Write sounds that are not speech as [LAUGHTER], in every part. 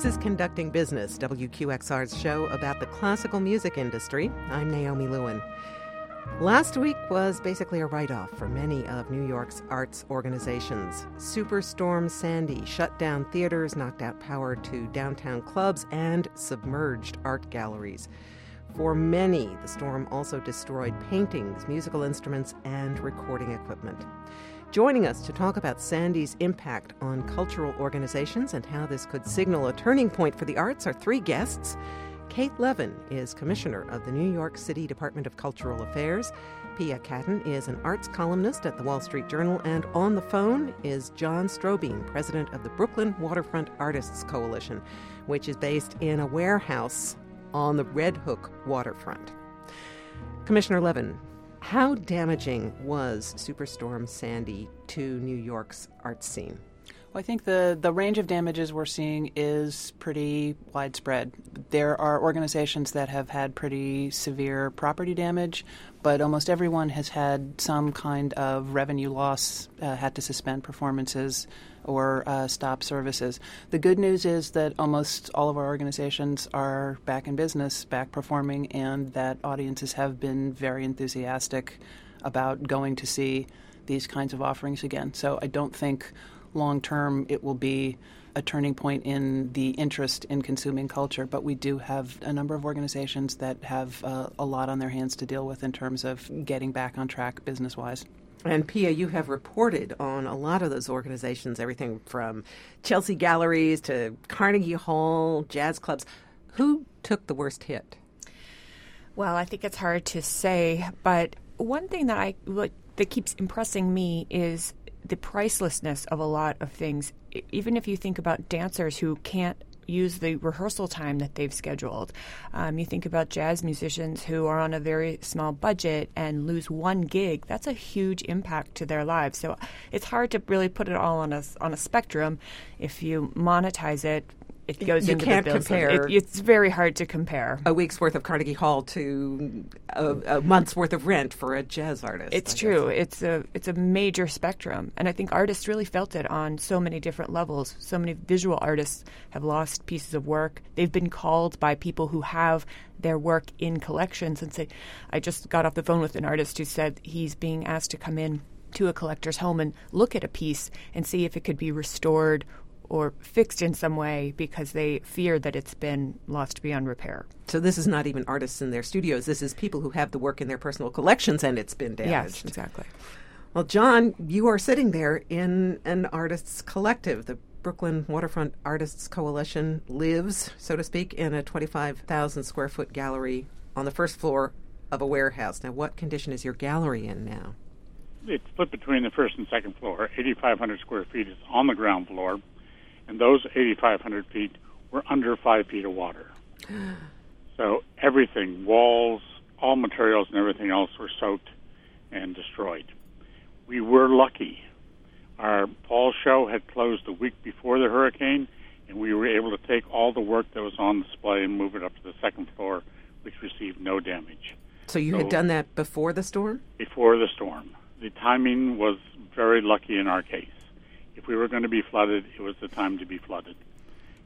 This is Conducting Business, WQXR's show about the classical music industry. I'm Naomi Lewin. Last week was basically a write off for many of New York's arts organizations. Superstorm Sandy shut down theaters, knocked out power to downtown clubs, and submerged art galleries. For many, the storm also destroyed paintings, musical instruments, and recording equipment. Joining us to talk about Sandy's impact on cultural organizations and how this could signal a turning point for the arts are three guests. Kate Levin is Commissioner of the New York City Department of Cultural Affairs. Pia Catton is an arts columnist at the Wall Street Journal. And on the phone is John Strohbeen, President of the Brooklyn Waterfront Artists Coalition, which is based in a warehouse on the Red Hook waterfront. Commissioner Levin, how damaging was Superstorm Sandy to New York's art scene? Well, I think the, the range of damages we're seeing is pretty widespread. There are organizations that have had pretty severe property damage, but almost everyone has had some kind of revenue loss, uh, had to suspend performances or uh, stop services. The good news is that almost all of our organizations are back in business, back performing, and that audiences have been very enthusiastic about going to see these kinds of offerings again. So I don't think long term it will be a turning point in the interest in consuming culture, but we do have a number of organizations that have uh, a lot on their hands to deal with in terms of getting back on track business wise. And Pia, you have reported on a lot of those organizations, everything from Chelsea Galleries to Carnegie Hall, jazz clubs. Who took the worst hit? Well, I think it's hard to say, but one thing that I that keeps impressing me is the pricelessness of a lot of things. Even if you think about dancers who can't use the rehearsal time that they've scheduled. Um, you think about jazz musicians who are on a very small budget and lose one gig. That's a huge impact to their lives. So it's hard to really put it all on a on a spectrum. If you monetize it it goes you into can't the bills. compare. It, it's very hard to compare a week's worth of Carnegie Hall to a, a month's worth of rent for a jazz artist. It's true. It's a it's a major spectrum, and I think artists really felt it on so many different levels. So many visual artists have lost pieces of work. They've been called by people who have their work in collections and say, I just got off the phone with an artist who said he's being asked to come in to a collector's home and look at a piece and see if it could be restored or fixed in some way because they fear that it's been lost beyond repair. So this is not even artists in their studios. This is people who have the work in their personal collections and it's been damaged. Yes, exactly. Well, John, you are sitting there in an artists collective. The Brooklyn Waterfront Artists Coalition lives, so to speak, in a 25,000 square foot gallery on the first floor of a warehouse. Now, what condition is your gallery in now? It's split between the first and second floor. 8,500 square feet is on the ground floor and those 8,500 feet were under five feet of water. [GASPS] so everything, walls, all materials, and everything else were soaked and destroyed. We were lucky. Our fall show had closed the week before the hurricane, and we were able to take all the work that was on display and move it up to the second floor, which received no damage. So you so, had done that before the storm? Before the storm. The timing was very lucky in our case if we were going to be flooded, it was the time to be flooded.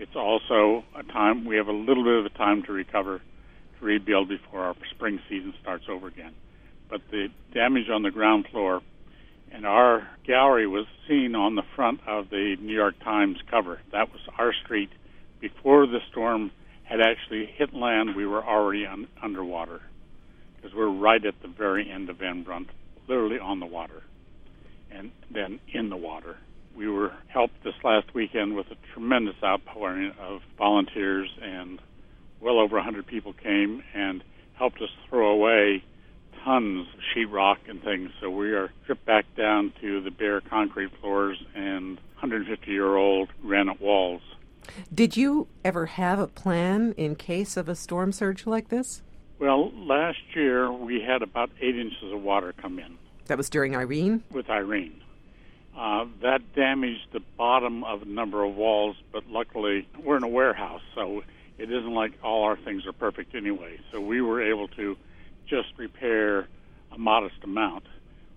It's also a time we have a little bit of a time to recover, to rebuild before our spring season starts over again. But the damage on the ground floor and our gallery was seen on the front of the New York Times cover. That was our street. Before the storm had actually hit land, we were already un- underwater because we're right at the very end of Van Brunt, literally on the water, and then in the water we were helped this last weekend with a tremendous outpouring of volunteers, and well over 100 people came and helped us throw away tons of sheetrock and things. So we are stripped back down to the bare concrete floors and 150 year old granite walls. Did you ever have a plan in case of a storm surge like this? Well, last year we had about eight inches of water come in. That was during Irene? With Irene. Uh, that damaged the bottom of a number of walls, but luckily we're in a warehouse, so it isn't like all our things are perfect anyway. So we were able to just repair a modest amount.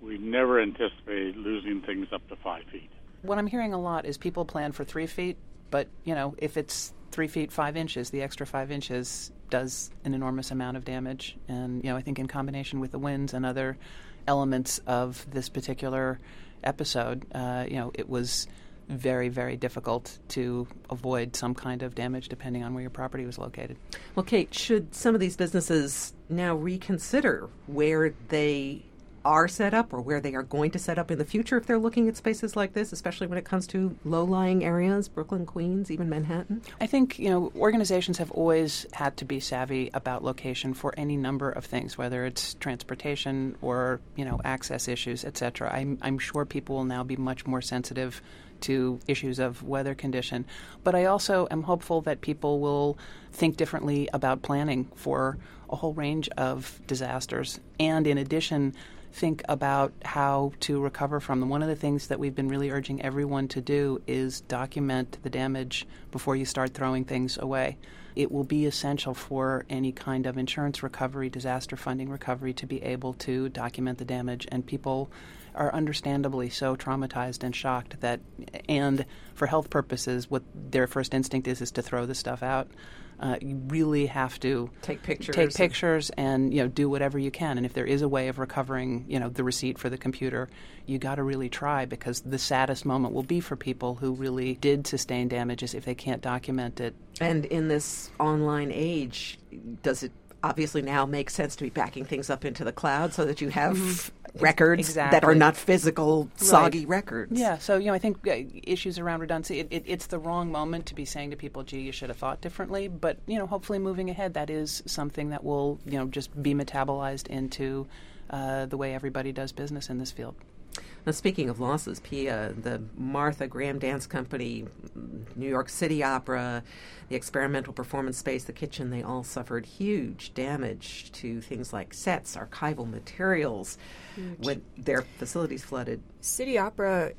We never anticipated losing things up to five feet. What I'm hearing a lot is people plan for three feet, but you know if it's three feet five inches. The extra five inches does an enormous amount of damage, and you know I think in combination with the winds and other elements of this particular episode, uh, you know it was very, very difficult to avoid some kind of damage depending on where your property was located. Well, Kate, should some of these businesses now reconsider where they are set up or where they are going to set up in the future if they're looking at spaces like this, especially when it comes to low lying areas, Brooklyn, Queens, even Manhattan? I think, you know, organizations have always had to be savvy about location for any number of things, whether it's transportation or, you know, access issues, et cetera. I'm, I'm sure people will now be much more sensitive to issues of weather condition. But I also am hopeful that people will think differently about planning for a whole range of disasters. And in addition, think about how to recover from them. One of the things that we've been really urging everyone to do is document the damage before you start throwing things away. It will be essential for any kind of insurance recovery, disaster funding recovery, to be able to document the damage. And people are understandably so traumatized and shocked that, and for health purposes, what their first instinct is is to throw the stuff out uh, you really have to take pictures, take pictures, and you know do whatever you can. And if there is a way of recovering, you know, the receipt for the computer, you got to really try because the saddest moment will be for people who really did sustain damages if they can't document it. And in this online age, does it obviously now make sense to be backing things up into the cloud so that you have mm-hmm records exactly. that are not physical, soggy right. records. Yeah, so you know, I think uh, issues around redundancy. It, it, it's the wrong moment to be saying to people, "Gee, you should have thought differently." But you know, hopefully, moving ahead, that is something that will you know just be metabolized into uh, the way everybody does business in this field. Now, speaking of losses, Pia, the Martha Graham Dance Company, New York City Opera, the experimental performance space, the kitchen, they all suffered huge damage to things like sets, archival materials huge. when their facilities flooded. City Opera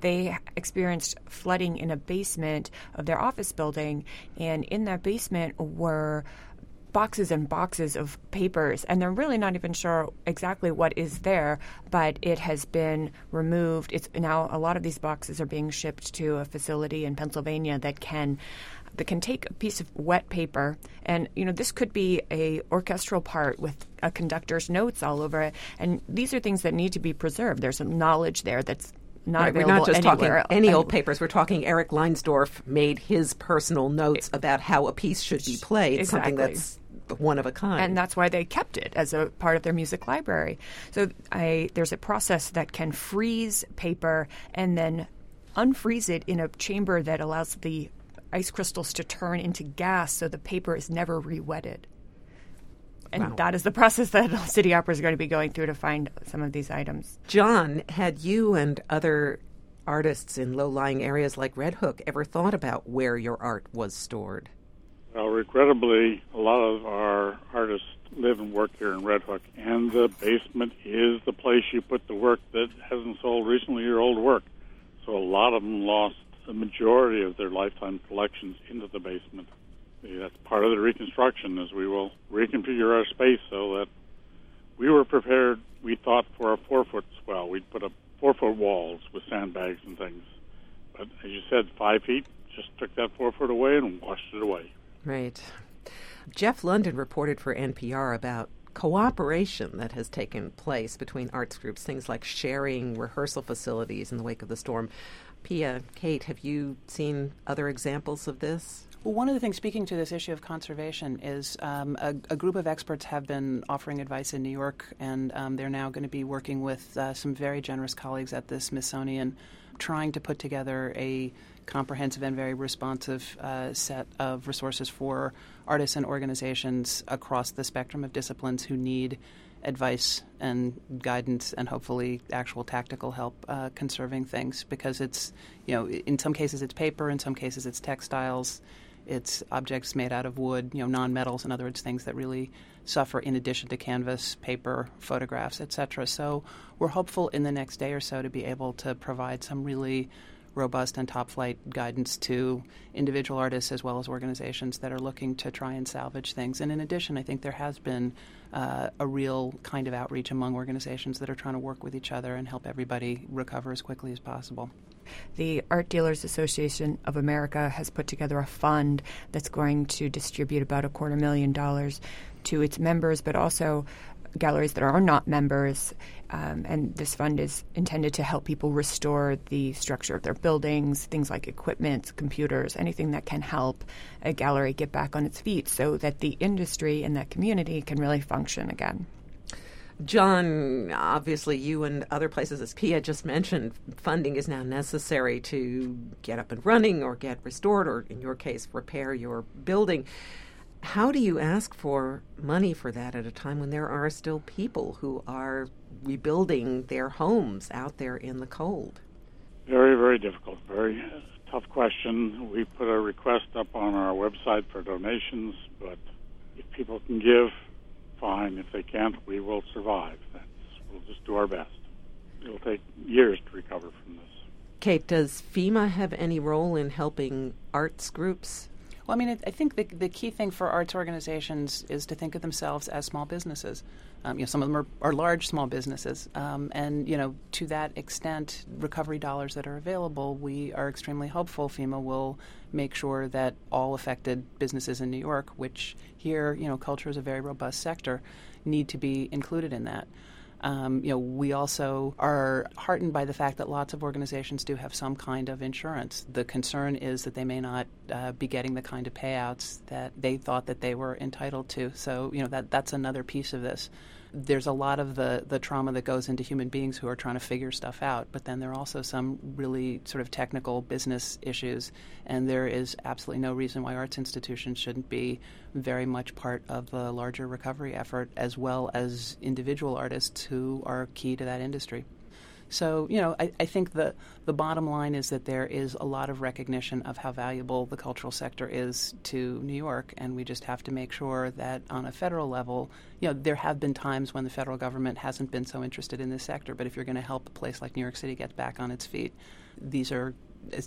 they experienced flooding in a basement of their office building, and in that basement were boxes and boxes of papers, and they're really not even sure exactly what is there, but it has been removed. It's now a lot of these boxes are being shipped to a facility in Pennsylvania that can that can take a piece of wet paper and you know this could be a orchestral part with a conductor's notes all over it and these are things that need to be preserved there's some knowledge there that's not right, we're not just anywhere. talking any old papers. We're talking Eric Leinsdorf made his personal notes about how a piece should be played, exactly. something that's one of a kind. And that's why they kept it as a part of their music library. So I, there's a process that can freeze paper and then unfreeze it in a chamber that allows the ice crystals to turn into gas so the paper is never re-wetted. And wow. that is the process that [LAUGHS] City Opera is going to be going through to find some of these items. John, had you and other artists in low lying areas like Red Hook ever thought about where your art was stored? Well, regrettably, a lot of our artists live and work here in Red Hook, and the basement is the place you put the work that hasn't sold recently, your old work. So a lot of them lost the majority of their lifetime collections into the basement. That's part of the reconstruction, as we will reconfigure our space so that we were prepared. We thought for a four foot swell, we'd put up four foot walls with sandbags and things. But as you said, five feet just took that four foot away and washed it away. Right. Jeff Lunden reported for NPR about cooperation that has taken place between arts groups, things like sharing rehearsal facilities in the wake of the storm. Pia, Kate, have you seen other examples of this? Well, one of the things, speaking to this issue of conservation, is um, a, a, group of experts have been offering advice in New York, and um, they're now going to be working with uh, some very generous colleagues at the Smithsonian, trying to put together a comprehensive and very responsive uh, set of resources for artists and organizations across the spectrum of disciplines who need advice and guidance and hopefully actual tactical help uh, conserving things because it's you know in some cases it's paper in some cases it's textiles it's objects made out of wood you know non-metals in other words things that really suffer in addition to canvas paper photographs etc so we're hopeful in the next day or so to be able to provide some really robust and top flight guidance to individual artists as well as organizations that are looking to try and salvage things. And in addition, I think there has been uh, a real kind of outreach among organizations that are trying to work with each other and help everybody recover as quickly as possible. The Art Dealers Association of America has put together a fund that's going to distribute about a quarter million dollars to its members, but also galleries that are not members. Um, and this fund is intended to help people restore the structure of their buildings, things like equipment, computers, anything that can help a gallery get back on its feet so that the industry and that community can really function again. John, obviously, you and other places, as Pia just mentioned, funding is now necessary to get up and running or get restored, or in your case, repair your building. How do you ask for money for that at a time when there are still people who are rebuilding their homes out there in the cold? Very, very difficult. Very tough question. We put a request up on our website for donations, but if people can give, fine. If they can't, we will survive. That's, we'll just do our best. It'll take years to recover from this. Kate, does FEMA have any role in helping arts groups well, I mean, I think the, the key thing for arts organizations is to think of themselves as small businesses. Um, you know, some of them are, are large small businesses, um, and you know, to that extent, recovery dollars that are available, we are extremely hopeful. FEMA will make sure that all affected businesses in New York, which here, you know, culture is a very robust sector, need to be included in that. Um, you know, we also are heartened by the fact that lots of organizations do have some kind of insurance. The concern is that they may not uh, be getting the kind of payouts that they thought that they were entitled to. So, you know, that that's another piece of this there's a lot of the, the trauma that goes into human beings who are trying to figure stuff out, but then there are also some really sort of technical business issues, and there is absolutely no reason why arts institutions shouldn't be very much part of the larger recovery effort, as well as individual artists who are key to that industry. So, you know, I, I, think the, the bottom line is that there is a lot of recognition of how valuable the cultural sector is to New York, and we just have to make sure that on a federal level, you know, there have been times when the federal government hasn't been so interested in this sector, but if you're going to help a place like New York City get back on its feet, these are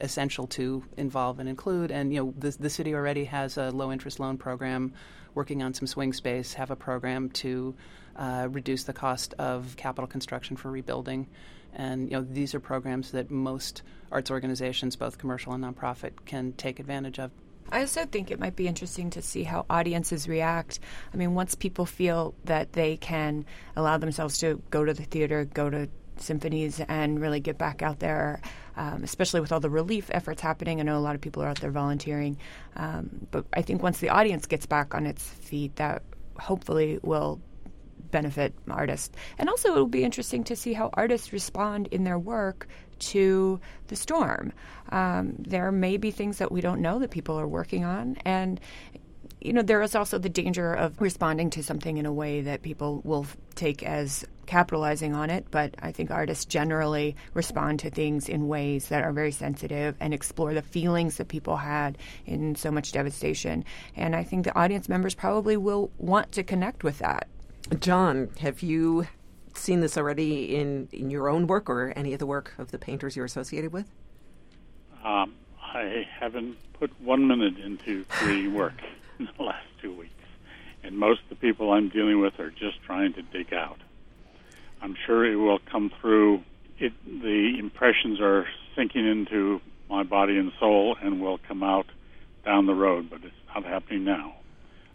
essential to involve and include. And, you know, the, the city already has a low interest loan program working on some swing space, have a program to uh, reduce the cost of capital construction for rebuilding. And you know, these are programs that most arts organizations, both commercial and nonprofit, can take advantage of. I also think it might be interesting to see how audiences react. I mean, once people feel that they can allow themselves to go to the theater, go to symphonies, and really get back out there, um, especially with all the relief efforts happening. I know a lot of people are out there volunteering. Um, but I think once the audience gets back on its feet, that hopefully will benefit artists. And also, it will be interesting to see how artists respond in their work to the storm. Um, there may be things that we don't know that people are working on, and you know there is also the danger of responding to something in a way that people will take as capitalizing on it. But I think artists generally respond to things in ways that are very sensitive and explore the feelings that people had in so much devastation. And I think the audience members probably will want to connect with that. John, have you seen this already in, in your own work or any of the work of the painters you're associated with? Um, I haven't put one minute into free work [LAUGHS] in the last two weeks. And most of the people I'm dealing with are just trying to dig out. I'm sure it will come through. It, the impressions are sinking into my body and soul and will come out down the road, but it's not happening now.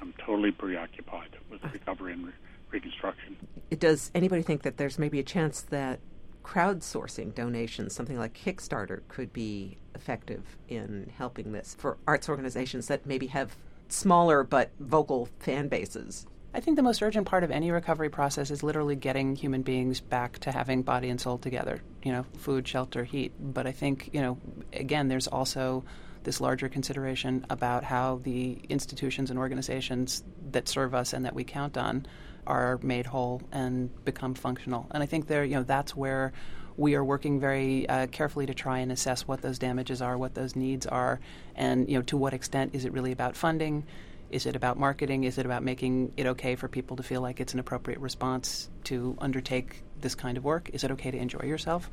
I'm totally preoccupied with recovery and reconstruction. Does anybody think that there's maybe a chance that crowdsourcing donations, something like Kickstarter, could be effective in helping this for arts organizations that maybe have smaller but vocal fan bases? I think the most urgent part of any recovery process is literally getting human beings back to having body and soul together, you know, food, shelter, heat. But I think, you know, again, there's also this larger consideration about how the institutions and organizations that serve us and that we count on are made whole and become functional. And I think there, you know, that's where we are working very uh, carefully to try and assess what those damages are, what those needs are, and you know, to what extent is it really about funding? Is it about marketing? Is it about making it okay for people to feel like it's an appropriate response to undertake this kind of work? Is it okay to enjoy yourself?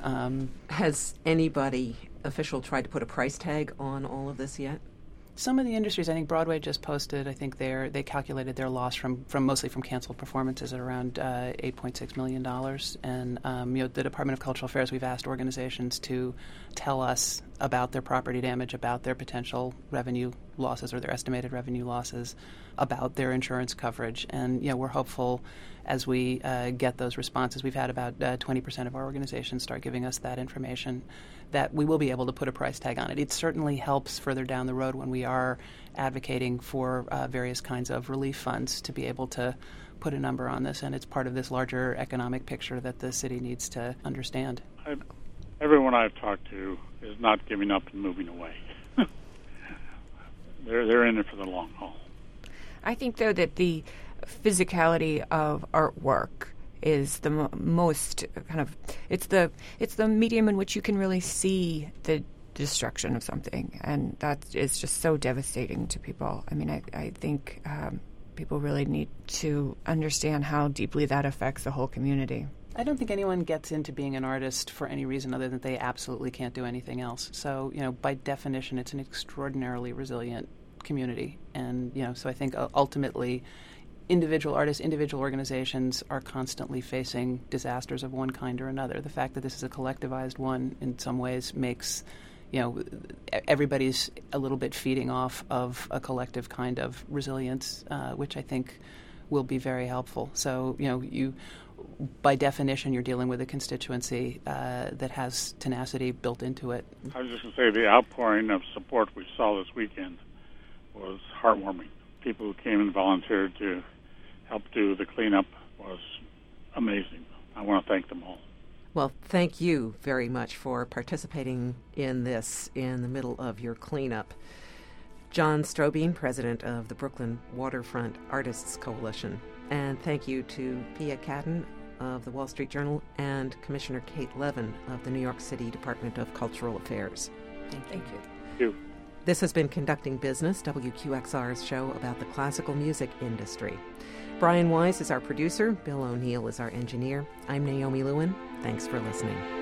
Um, Has anybody official tried to put a price tag on all of this yet? Some of the industries, I think Broadway just posted. I think they they calculated their loss from, from mostly from canceled performances at around uh, eight point six million dollars. And um, you know, the Department of Cultural Affairs, we've asked organizations to tell us about their property damage, about their potential revenue losses or their estimated revenue losses, about their insurance coverage. And know, we're hopeful as we uh, get those responses. We've had about uh, twenty percent of our organizations start giving us that information that we will be able to put a price tag on it. It certainly helps further down the road when we are advocating for uh, various kinds of relief funds to be able to put a number on this, and it's part of this larger economic picture that the city needs to understand. I, everyone I've talked to is not giving up and moving away. They're they're in it for the long haul. I think though that the physicality of artwork is the mo- most kind of it's the it's the medium in which you can really see the destruction of something, and that is just so devastating to people. I mean, I I think um, people really need to understand how deeply that affects the whole community. I don't think anyone gets into being an artist for any reason other than they absolutely can't do anything else. So, you know, by definition, it's an extraordinarily resilient community. And, you know, so I think uh, ultimately individual artists, individual organizations are constantly facing disasters of one kind or another. The fact that this is a collectivized one in some ways makes you know everybody's a little bit feeding off of a collective kind of resilience, uh, which I think will be very helpful. So you know you. By definition, you're dealing with a constituency uh, that has tenacity built into it. I was just going to say the outpouring of support we saw this weekend was heartwarming. People who came and volunteered to help do the cleanup was amazing. I want to thank them all. Well, thank you very much for participating in this in the middle of your cleanup. John Strohbeen, president of the Brooklyn Waterfront Artists Coalition. And thank you to Pia Catton of the Wall Street Journal and Commissioner Kate Levin of the New York City Department of Cultural Affairs. Thank you. Thank you. Thank you. This has been Conducting Business, WQXR's show about the classical music industry. Brian Wise is our producer. Bill O'Neill is our engineer. I'm Naomi Lewin. Thanks for listening.